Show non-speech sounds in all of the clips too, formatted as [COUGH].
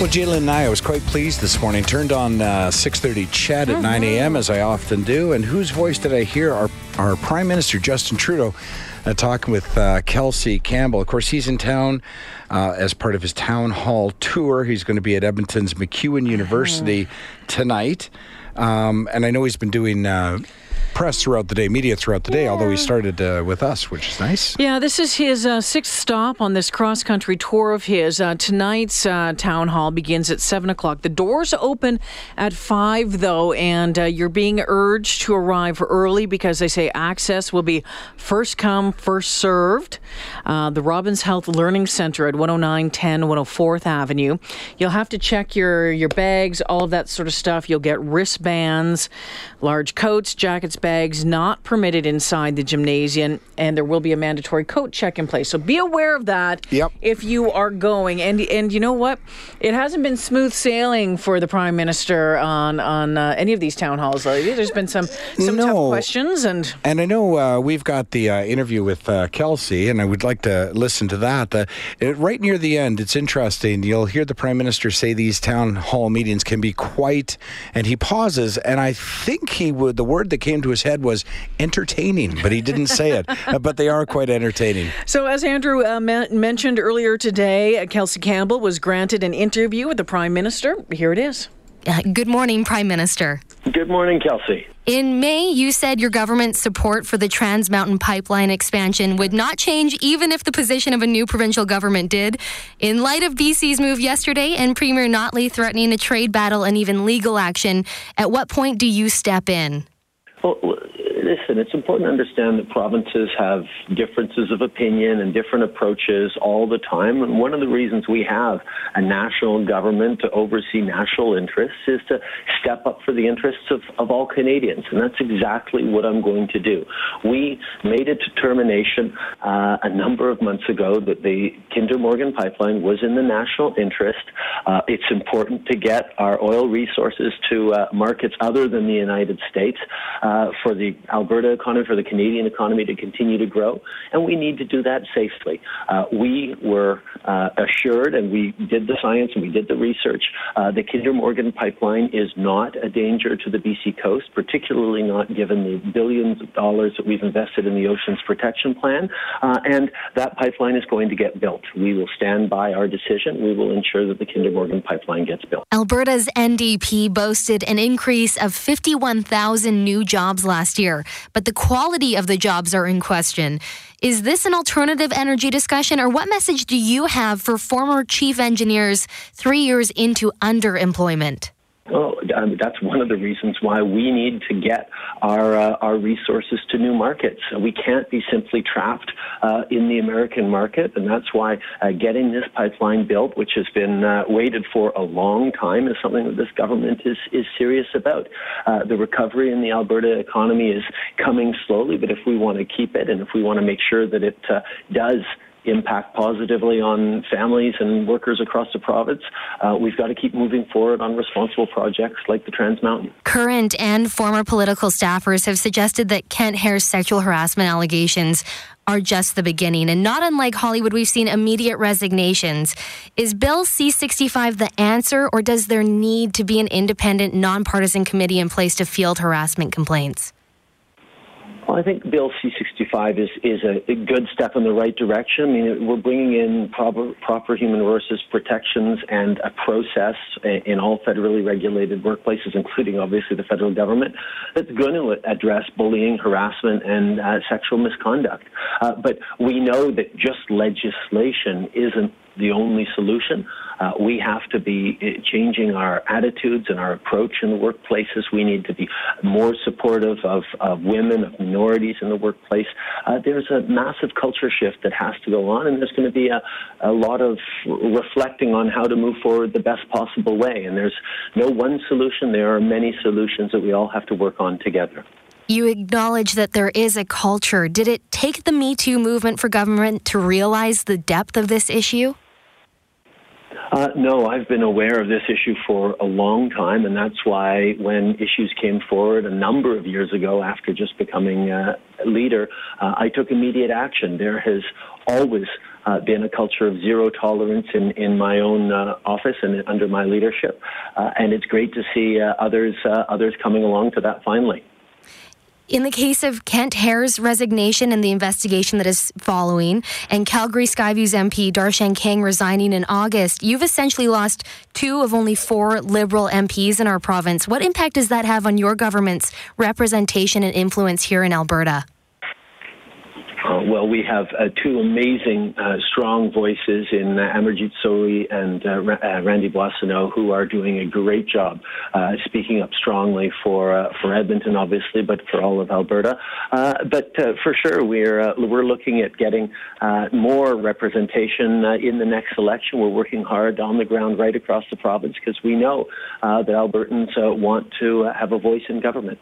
Well, Jaylen and I, I was quite pleased this morning. Turned on uh, 6.30 Ched at 9 a.m., as I often do. And whose voice did I hear? Our, our Prime Minister, Justin Trudeau, uh, talking with uh, Kelsey Campbell. Of course, he's in town uh, as part of his town hall tour. He's going to be at Edmonton's MacEwan University tonight. Um, and I know he's been doing uh, press throughout the day, media throughout the day, although he started uh, with us, which is nice. Yeah, this is his uh, sixth stop on this cross country tour of his. Uh, tonight's uh, town hall begins at 7 o'clock. The doors open at 5, though, and uh, you're being urged to arrive early because they say access will be first come, first served. Uh, the Robbins Health Learning Center at 10910 104th Avenue. You'll have to check your, your bags, all of that sort of stuff. You'll get wristbands, large coats, jackets, bags not permitted inside the gymnasium, and there will be a mandatory coat check in place. So be aware of that Yep. if you are going. And and you know what? It hasn't been smooth sailing for the prime minister on on uh, any of these town halls lately. There's been some some tough questions, and And I know uh, we've got the uh, interview with uh, Kelsey, and I would like to listen to that. Uh, it, right near the end, it's interesting. You'll hear the Prime Minister say these town hall meetings can be quite, and he pauses, and I think he would, the word that came to his head was entertaining, but he didn't say it. [LAUGHS] Uh, but they are quite entertaining. So, as Andrew uh, men- mentioned earlier today, uh, Kelsey Campbell was granted an interview with the Prime Minister. Here it is. Uh, Good morning, Prime Minister. Good morning, Kelsey. In May, you said your government's support for the Trans Mountain Pipeline expansion would not change even if the position of a new provincial government did. In light of BC's move yesterday and Premier Notley threatening a trade battle and even legal action, at what point do you step in? Well, listen, it's important to understand that provinces have differences of opinion and different approaches all the time. And one of the reasons we have a national government to oversee national interests is to step up for the interests of, of all Canadians. And that's exactly what I'm going to do. We made a determination uh, a number of months ago that the Kinder Morgan pipeline was in the national interest. Uh, it's important to get our oil resources to uh, markets other than the United States uh, for the Alberta economy, for the Canadian economy to continue to grow, and we need to do that safely. Uh, we were uh, assured, and we did the science and we did the research. Uh, the Kinder Morgan pipeline is not a danger to the BC coast, particularly not given the billions of dollars that we've invested in the Oceans Protection Plan, uh, and that pipeline is going to get built. We will stand by our decision. We will ensure that the Kinder Morgan pipeline gets built. Alberta's NDP boasted an increase of 51,000 new jobs last year, but the quality of the jobs are in question. Is this an alternative energy discussion, or what message do you have for former chief engineers three years into underemployment? Well, that's one of the reasons why we need to get our uh, our resources to new markets. We can't be simply trapped uh, in the American market, and that's why uh, getting this pipeline built, which has been uh, waited for a long time, is something that this government is is serious about. Uh, the recovery in the Alberta economy is coming slowly, but if we want to keep it, and if we want to make sure that it uh, does impact positively on families and workers across the province, uh, we've got to keep moving forward on responsible projects like the Trans Mountain. Current and former political staffers have suggested that Kent Hehr's sexual harassment allegations are just the beginning. And not unlike Hollywood, we've seen immediate resignations. Is Bill C 65 the answer, or does there need to be an independent, nonpartisan committee in place to field harassment complaints? Well, I think Bill C-65 is, is a, a good step in the right direction. I mean, we're bringing in proper, proper human resources protections and a process in all federally regulated workplaces, including obviously the federal government, that's going to address bullying, harassment, and uh, sexual misconduct. Uh, but we know that just legislation isn't the only solution. Uh, we have to be uh, changing our attitudes and our approach in the workplaces. We need to be more supportive of, of women, of minorities in the workplace. Uh, there's a massive culture shift that has to go on, and there's going to be a, a lot of reflecting on how to move forward the best possible way. And there's no one solution. There are many solutions that we all have to work on together. You acknowledge that there is a culture. Did it take the Me Too movement for government to realize the depth of this issue? Uh, no, I've been aware of this issue for a long time, and that's why when issues came forward a number of years ago after just becoming uh, leader, uh, I took immediate action. There has always uh, been a culture of zero tolerance in, in my own uh, office and under my leadership, uh, and it's great to see uh, others uh, others coming along to that finally. In the case of Kent Hehr's resignation and the investigation that is following, and Calgary Skyview's MP Darshan Kang resigning in August, you've essentially lost two of only four Liberal MPs in our province. What impact does that have on your government's representation and influence here in Alberta? Uh, well, we have uh, two amazing, uh, strong voices in uh, Amarjeet Sohi and uh, uh, Randy Boissonnault, who are doing a great job speaking up strongly for for Edmonton, obviously, but for all of Alberta. but for sure, we're we're looking at getting more representation in the next election. We're working hard on the ground right across the province because we know that Albertans want to have a voice in government.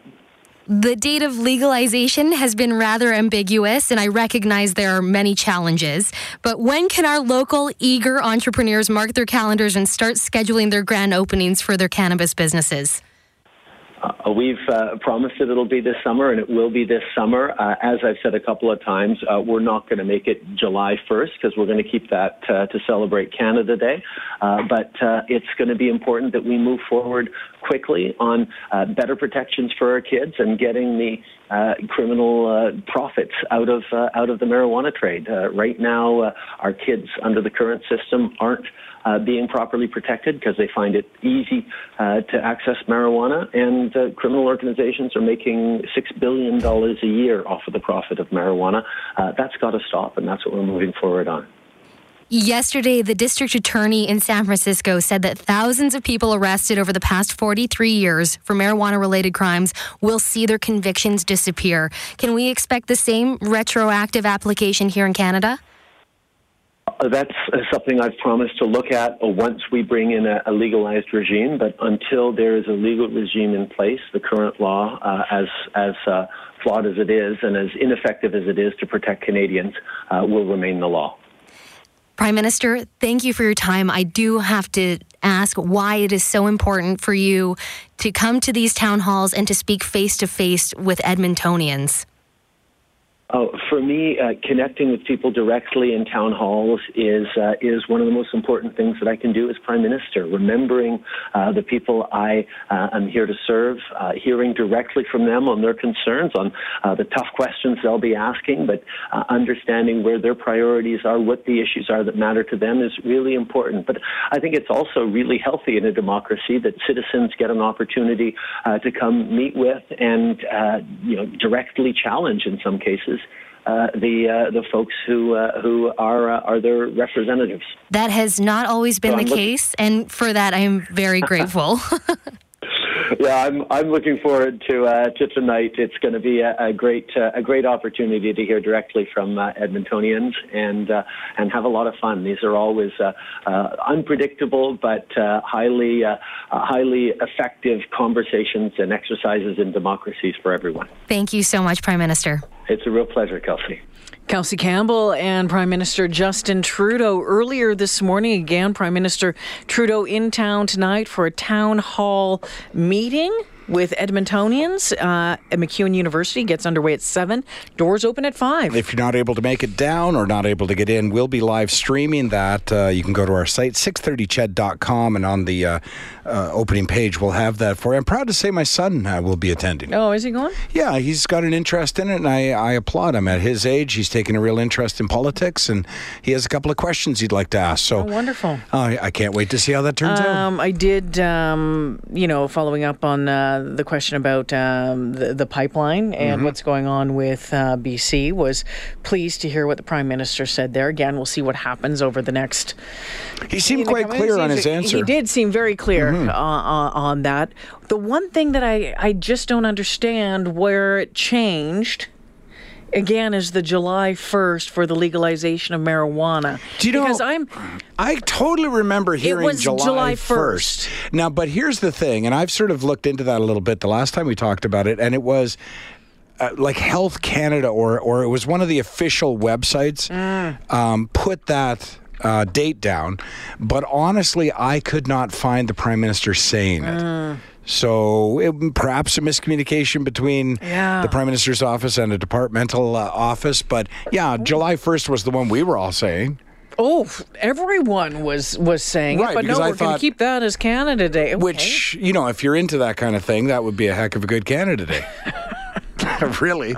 The date of legalization has been rather ambiguous, and I recognize there are many challenges. But when can our local eager entrepreneurs mark their calendars and start scheduling their grand openings for their cannabis businesses? Uh, we've uh, promised that it'll be this summer, and it will be this summer. Uh, as I've said a couple of times, uh, we're not going to make it July 1st because we're going to keep that uh, to celebrate Canada Day. Uh, but it's going to be important that we move forward quickly on better protections for our kids and getting the criminal profits out of out of the marijuana trade. right now, our kids under the current system aren't being properly protected because they find it easy to access marijuana, and uh, criminal organizations are making six billion dollars a year off of the profit of marijuana. Uh, that's got to stop, and that's what we're moving forward on. Yesterday, the district attorney in San Francisco said that thousands of people arrested over the past 43 years for marijuana related crimes will see their convictions disappear. Can we expect the same retroactive application here in Canada? That's something I've promised to look at once we bring in a, a, legalized regime. But until there is a legal regime in place, the current law, uh, as as uh, flawed as it is and as ineffective as it is to protect Canadians, uh, will remain the law. Prime Minister, thank you for your time. I do have to ask why it is so important for you to come to these town halls and to speak face to face with Edmontonians. Oh, for me, uh, connecting with people directly in town halls is uh, is one of the most important things that I can do as prime minister. Remembering uh, the people I uh, am here to serve, uh, hearing directly from them on their concerns, on uh, the tough questions they'll be asking, but understanding where their priorities are, what the issues are that matter to them is really important. But I think it's also really healthy in a democracy that citizens get an opportunity to come meet with and you know directly challenge in some cases uh, the uh, the folks who uh, who are uh, are their representatives. That has not always been so the case, and for that I am very grateful. [LAUGHS] yeah, I'm I'm looking forward to uh, to tonight. It's going to be a, a great uh, a great opportunity to hear directly from uh, Edmontonians and uh, and have a lot of fun. These are always uh, uh, unpredictable but highly highly effective conversations and exercises in democracies for everyone. Thank you so much, Prime Minister. It's a real pleasure, Kelsey. Kelsey Campbell and Prime Minister Justin Trudeau earlier this morning. Again, Prime Minister Trudeau in town tonight for a town hall meeting with Edmontonians. Uh, at MacEwan University gets underway at 7. Doors open at 5. If you're not able to make it down or not able to get in, we'll be live streaming that. Uh, you can go to our site, 630ched.com, and on the uh, uh, opening page, we'll have that for you. I'm proud to say my son uh, will be attending. Oh, is he going? Yeah, he's got an interest in it, and I, I applaud him. At his age, he's taken a real interest in politics, and he has a couple of questions he'd like to ask. So oh, wonderful. I can't wait to see how that turns um, out. I did, um, you know, following up on uh, the question about um, the, the pipeline and Mm-hmm. what's going on with uh, BC. Was pleased to hear what the prime minister said there. Again, we'll see what happens over the next. He seemed quite clear on his answer. Mm-hmm. He did seem very clear uh, uh, on that. The one thing that I I just don't understand where it changed. Again, is the July 1st for the legalization of marijuana. Do you know- Because I'm I totally remember hearing was July, July 1st. 1st. Now, but here's the thing, and I've sort of looked into that a little bit the last time we talked about it, and it was uh, like Health Canada or or it was one of the official websites um, put that. Uh, date down, but honestly, I could not find the prime minister saying it. So it, perhaps a miscommunication between Yeah. the prime minister's office and a departmental uh, office. But yeah, July first was the one we were all saying. Oh, everyone was was saying Right, it, but no, I we're going to keep that as Canada Day. Okay. Which, you know, if you're into that kind of thing, that would be a heck of a good Canada Day. [LAUGHS] [LAUGHS] really?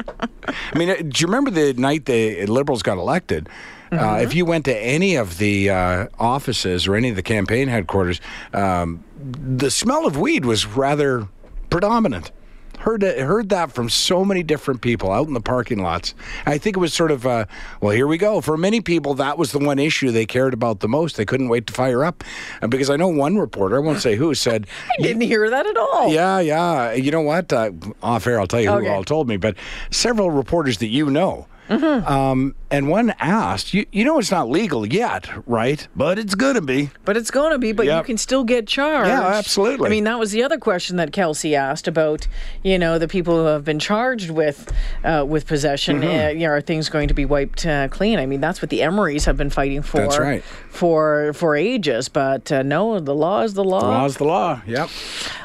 I mean, uh, do you remember the night the Liberals got elected? Uh, if you went to any of the uh, offices or any of the campaign headquarters, um, the smell of weed was rather predominant. Heard it, heard that from so many different people out in the parking lots. I think it was sort of, uh, well, here we go. For many people, that was the one issue they cared about the most. They couldn't wait to fire up, uh, because I know one reporter, I won't say who, said, [LAUGHS] I didn't hear that at all. yeah, yeah. You know what? Uh, off air, I'll tell you Okay. who all told me, but several reporters that you know. Um, and one asked, you, you know, it's not legal yet, right? But it's going to be. But it's going to be, but you can still get charged. Yeah, absolutely. I mean, that was the other question that Kelsey asked about, you know, the people who have been charged with uh, with possession. Mm-hmm. Uh, you know, are things going to be wiped uh, clean? I mean, that's what the Emerys have been fighting for. That's right. For for ages, but uh, no, the law is the law. The law is the law. Yep.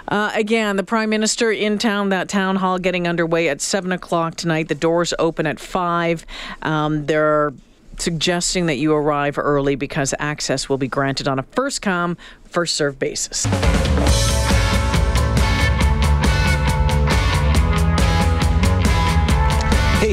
Uh, again, the prime minister in town. That town hall getting underway at seven o'clock tonight. The doors open at five. Um, they're suggesting that you arrive early because access will be granted on a first come, first served basis.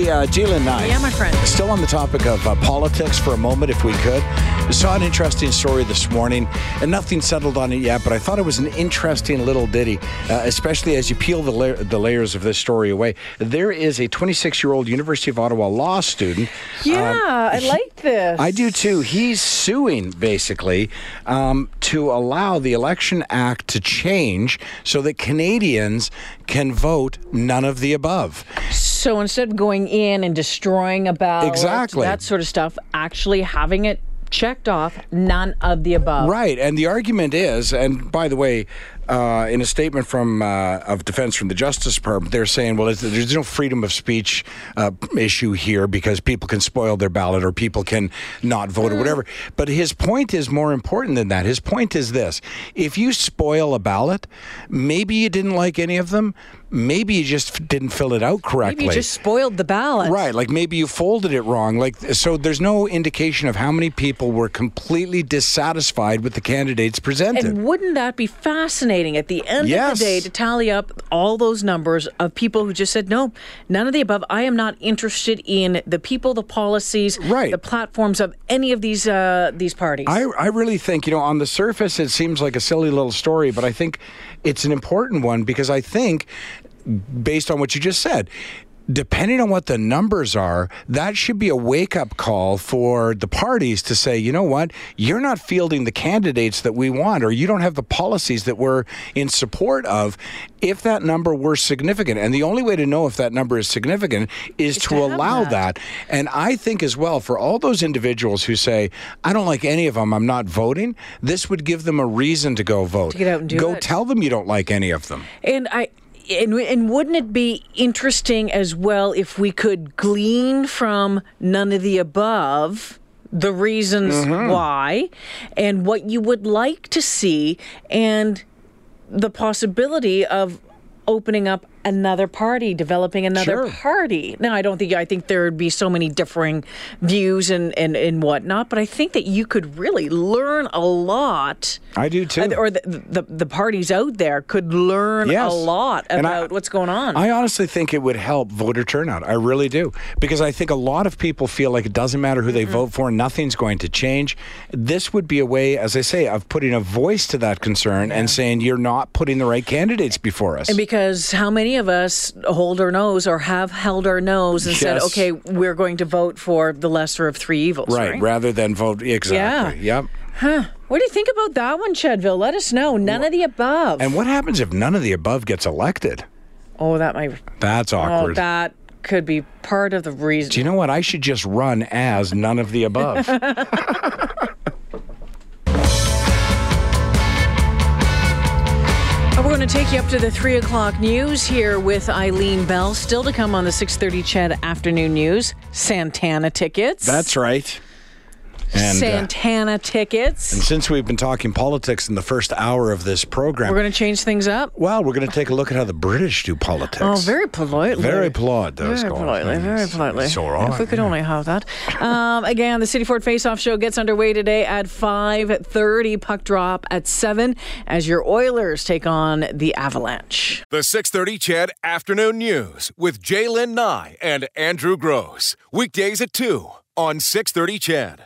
Hey, uh, J'lyn Nye. Yeah, my friend. Still on the topic of uh, politics for a moment, if we could. I saw an interesting story this morning, and nothing settled on it yet, but I thought it was an interesting little ditty, uh, especially as you peel the, la- the layers of this story away. There is a 26 year old University of Ottawa law student. Yeah, I like this. I do too. He's suing basically um, to allow the Election Act to change so that Canadians can vote none of the above. So instead of going in and destroying a ballot, Exactly. that sort of stuff, actually having it checked off, none of the above. Right, and the argument is, and by the way, uh, in a statement from uh, of defense from the Justice Department, they're saying, well, there's no freedom of speech uh, issue here because people can spoil their ballot or people can not vote or whatever. But his point is more important than that. His point is this: if you spoil a ballot, maybe you didn't like any of them, maybe you just didn't fill it out correctly. Maybe you just spoiled the ballot. Right, like maybe you folded it wrong. Like so there's no indication of how many people were completely dissatisfied with the candidates presented. And wouldn't that be fascinating at the end Yes. of the day to tally up all those numbers of people who just said, no, none of the above. I am not interested in the people, the policies, Right. the platforms of any of these uh, these parties. I, I really think, you know, on the surface, it seems like a silly little story, but I think it's an important one because I think, based on what you just said, depending on what the numbers are, that should be a wake up call for the parties to say, you know what, you're not fielding the candidates that we want, or you don't have the policies that we're in support of. If that number were significant, and the only way to know if that number is significant is to, to allow that. that. And I think as well, for all those individuals who say, I don't like any of them, I'm not voting, this would give them a reason to go vote. To get out and do go it. tell them you don't like any of them. And I and, and wouldn't it be interesting as well if we could glean from none of the above the reasons Mm-hmm. why and what you would like to see and the possibility of opening up another party, developing another Sure. party. Now, I don't think I think there would be so many differing views and, and, and whatnot, but I think that you could really learn a lot. I do too. Or the, the the parties out there could learn Yes. a lot And I- about what's going on. I honestly think it would help voter turnout. I really do. Because I think a lot of people feel like it doesn't matter who they mm-hmm. vote for, nothing's going to change. This would be a way, as I say, of putting a voice to that concern and saying you're not putting the right candidates before us. And because how many of us hold our nose or have held our nose and said, okay, we're going to vote for the lesser of three evils, right, right? rather than vote exactly. Yeah. Yep. Huh. What do you think about that one, Chedville? Let us know. None of the above. And what happens if none of the above gets elected? oh, that might. That's Oh, awkward. that could be part of the reason. Do you know what? I should just run as none of the above. [LAUGHS] going to take you up to the three o'clock news here with Eileen Bell. Still to come on the six thirty Ched afternoon news. Santana tickets. That's right. And, uh, Santana tickets. and since we've been talking politics in the first hour of this program, We're going to change things up. well, we're going to take a look at how the British do politics. Oh, very politely. Very polite, those Very guys. politely, very politely. It's all right. If we could only have that. [LAUGHS] Um, again, the City Ford Face Off Show gets underway today at 5.30. Puck drop at 7 as your Oilers take on the Avalanche. The 630 Ched Afternoon News with J'lyn Nye and Andrew Gross. Weekdays at 2 on 630 Ched.